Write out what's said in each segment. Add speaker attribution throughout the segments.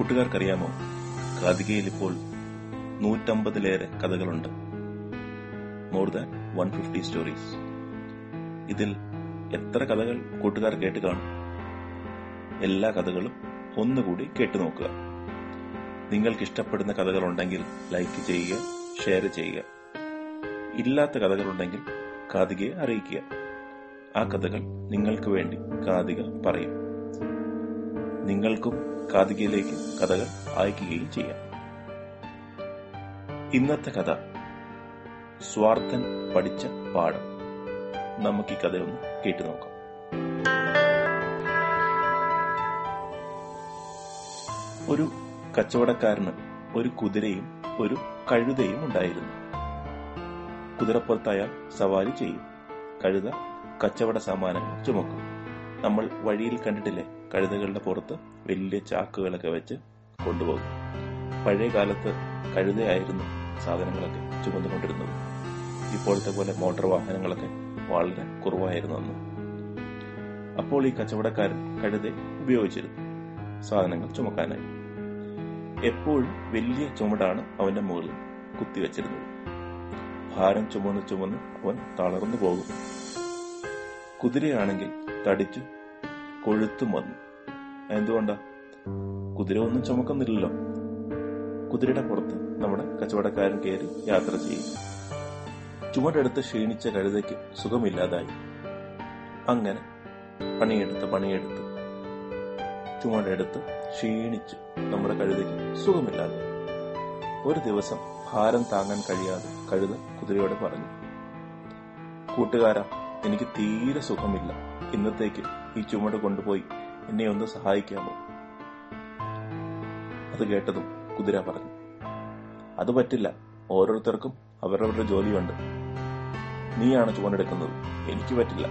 Speaker 1: കൂട്ടുകാർക്കറിയാമോ? കാതികയിൽ ഇപ്പോൾ നൂറ്റമ്പതിലേറെ കഥകളുണ്ട്. More than one fifty stories ഇതിൽ എത്ര കഥകൾ കൂട്ടുകാർ കേട്ട് കാണും? എല്ലാ കഥകളും ഒന്നുകൂടി കേട്ടുനോക്കുക നിങ്ങൾക്ക് ഇഷ്ടപ്പെടുന്ന കഥകളുണ്ടെങ്കിൽ ലൈക്ക് ചെയ്യുക ഷെയർ ചെയ്യുക. ഇല്ലാത്ത കഥകളുണ്ടെങ്കിൽ കാതികയെ അറിയിക്കുക. ആ കഥകൾ നിങ്ങൾക്ക് വേണ്ടി കാതിക പറയും. നിങ്ങൾക്കും കാതികയിലേക്ക് കഥകൾ അയക്കുകയും ചെയ്യാം. ഇന്നത്തെ കഥ സ്വാർത്ഥൻ പഠിച്ച പാഠം. നമുക്ക് ഈ കഥയൊന്ന് കേട്ടു നോക്കാം. ഒരു കച്ചവടക്കാരന് ഒരു കുതിരയും ഒരു കഴുതയും ഉണ്ടായിരുന്നു. കുതിരപ്പുറത്ത് അയാൾ സവാരി ചെയ്യും. കഴുത കച്ചവട സാമാനങ്ങൾ ചുമക്കും. നമ്മൾ വഴിയിൽ കണ്ടിട്ടില്ലേ? കഴുതകളുടെ പുറത്ത് വലിയ ചാക്കുകളൊക്കെ വെച്ച് കൊണ്ടുപോകും. പഴയ കാലത്ത് കഴുതയായിരുന്നു സാധനങ്ങളൊക്കെ ചുമന്നുകൊണ്ടിരുന്നത്. ഇപ്പോഴത്തെ പോലെ മോട്ടോർ വാഹനങ്ങളൊക്കെ വളരെ കുറവായിരുന്നു അന്ന്. അപ്പോൾ ഈ കച്ചവടക്കാരൻ കഴുത ഉപയോഗിച്ചിരുന്നു സാധനങ്ങൾ ചുമക്കാനായി. എപ്പോഴും വലിയ ചുമടാണ് അവന്റെ മുകളിൽ കുത്തിവെച്ചിരുന്നത്. ഭാരം ചുമന്ന് ചുമന്ന് അവൻ തളർന്നു പോകും. കുതിരയാണെങ്കിൽ തടിച്ചു കൊഴുത്തും വന്നു എന്തുകൊണ്ടാ? കുതിര ഒന്നും ചുമക്കുന്നില്ലല്ലോ. കുതിരയുടെ പുറത്ത് നമ്മുടെ കച്ചവടക്കാരൻ കയറി യാത്ര ചെയ്യും. ചുമടെടുത്ത് ക്ഷീണിച്ച കഴുതയ്ക്ക് സുഖമില്ലാതായി. അങ്ങനെ പണിയെടുത്ത് പണിയെടുത്ത് ചുമടെടുത്ത് ക്ഷീണിച്ചു നമ്മുടെ കഴുതയ്ക്ക് സുഖമില്ലാതെ ഒരു ദിവസം ഭാരം താങ്ങാൻ കഴിയാതെ കഴുത കുതിരയോട് പറഞ്ഞു കൂട്ടുകാരാ എനിക്ക് തീരെ സുഖമില്ല. ഇന്നത്തേക്ക് ഈ ചുമട് കൊണ്ടുപോയി എന്നെ ഒന്ന് സഹായിക്കാമോ? അത് കേട്ടതും കുതിര പറഞ്ഞു. അത് പറ്റില്ല. ഓരോരുത്തർക്കും അവരവരുടെ ജോലിയുണ്ട്. നീയാണ് ചുമടെടുക്കുന്നത്. എനിക്ക് പറ്റില്ല.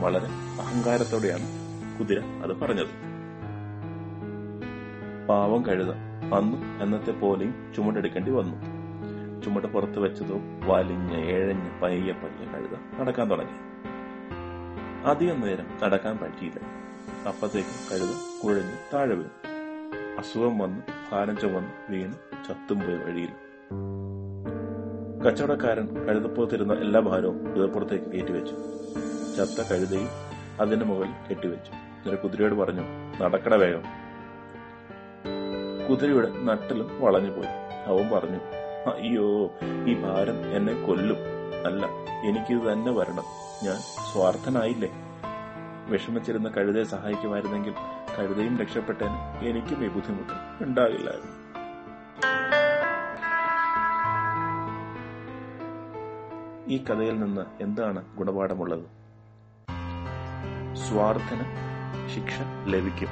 Speaker 1: വളരെ അഹങ്കാരത്തോടെയാണ് കുതിര അത് പറഞ്ഞത്. പാവം കഴുത. അന്നും എന്നത്തെ പോലെയും ചുമടെടുക്കേണ്ടി വന്നു. ചുമട് പുറത്ത് വെച്ചതോ വലിഞ്ഞ് ഏഴഞ്ഞ് പയ്യെ പയ്യെ കഴുത നടക്കാൻ തുടങ്ങി. അധികം നേരം നടക്കാൻ പറ്റിയില്ല. അപ്പത്തേക്കും കഴുത കുഴഞ്ഞ് താഴെ വീണു. അസുഖം വന്ന് ഭാരം ചുമന്ന് വീണ് ചത്തും പോയി വഴിയിൽ. കച്ചവടക്കാരൻ കഴുതപ്പുറത്തിരുന്ന എല്ലാ ഭാരവും കുതിരപ്പുറത്തേക്ക് കയറ്റിവെച്ചു. ചത്ത കഴുതയും അതിന്റെ മുകളിൽ കെട്ടിവെച്ചു. എന്നിട്ട് കുതിരയോട് പറഞ്ഞു നടക്കട വേഗം. കുതിരയുടെ നട്ടലും വളഞ്ഞുപോയി. അവൻ പറഞ്ഞു അയ്യോ ഈ ഭാരം എന്നെ കൊല്ലും. അല്ല എനിക്കിത് തന്നെ വരണം. ഞാൻ സ്വാർത്ഥനായില്ലേ? വിഷമിച്ചിരുന്ന കഴുതയെ സഹായിക്കുമായിരുന്നെങ്കിൽ കഴുതയും രക്ഷപ്പെട്ടേന് എനിക്കും ഈ ബുദ്ധിമുട്ട് ഉണ്ടാകില്ലായിരുന്നു. ഈ കഥയിൽ നിന്ന് എന്താണ് ഗുണപാഠമുള്ളത്? സ്വാർത്ഥന ശിക്ഷ ലഭിക്കും.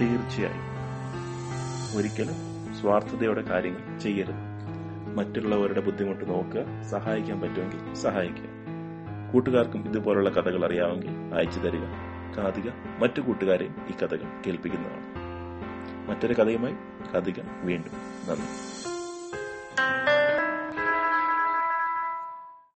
Speaker 1: തീർച്ചയായും. ഒരിക്കലും സ്വാർത്ഥതയോടെ കാര്യങ്ങൾ ചെയ്യരുത്. മറ്റുള്ളവരുടെ ബുദ്ധിമുട്ട് നോക്കുക സഹായിക്കാൻ പറ്റുമെങ്കിൽ സഹായിക്കുക. കൂട്ടുകാർക്കും ഇതുപോലുള്ള കഥകൾ അറിയാമെങ്കിൽ അയച്ചു തരിക. കാതിക മറ്റു കൂട്ടുകാരെയും ഈ കഥകൾ കേൾപ്പിക്കുന്നതാണ്. മറ്റൊരു കഥയുമായി കാതിക വീണ്ടും നന്ദി.